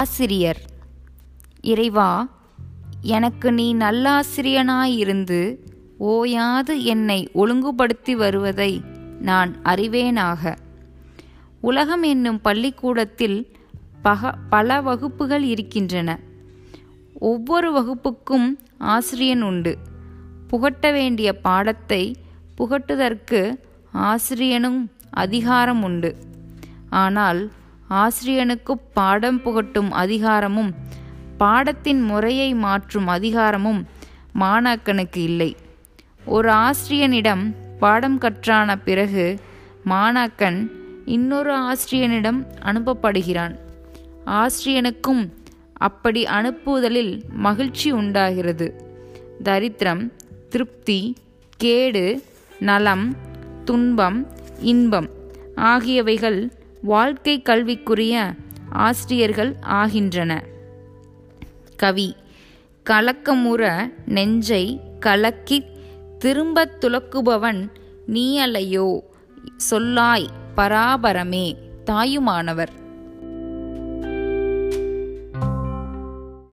ஆசிரியர். இறைவா எனக்கு நீ நல்லாசிரியனாயிருந்து ஓயாது என்னை ஒழுங்குபடுத்தி வருவதை நான் அறிவேனாக. உலகம் என்னும் பள்ளிக்கூடத்தில் பக பல வகுப்புகள் இருக்கின்றன. ஒவ்வொரு வகுப்புக்கும் ஆசிரியன் உண்டு. புகட்ட வேண்டிய பாடத்தை புகட்டுதற்கு ஆசிரியனும் அதிகாரம் உண்டு. ஆனால் ஆசிரியனுக்கு பாடம் புகட்டும் அதிகாரமும் பாடத்தின் முறையை மாற்றும் அதிகாரமும் மாணாக்கனுக்கு இல்லை. ஒரு ஆசிரியனிடம் பாடம் கற்றான பிறகு மாணாக்கன் இன்னொரு ஆசிரியனிடம் அனுப்பப்படுகிறான். ஆசிரியனுக்கும் அப்படி அனுப்புதலில் மகிழ்ச்சி உண்டாகிறது. தரித்திரம் திருப்தி கேடு நலம் துன்பம் இன்பம் ஆகியவைகள் வாழ்க்கை கல்விக்குரிய ஆசிரியர்கள் ஆகின்றன. கவி கலக்கமுற நெஞ்சை கலக்கி திரும்பத் துலக்குபவன் நீ அல்லையோ சொல்லாய் பராபரமே தாயுமானவர்.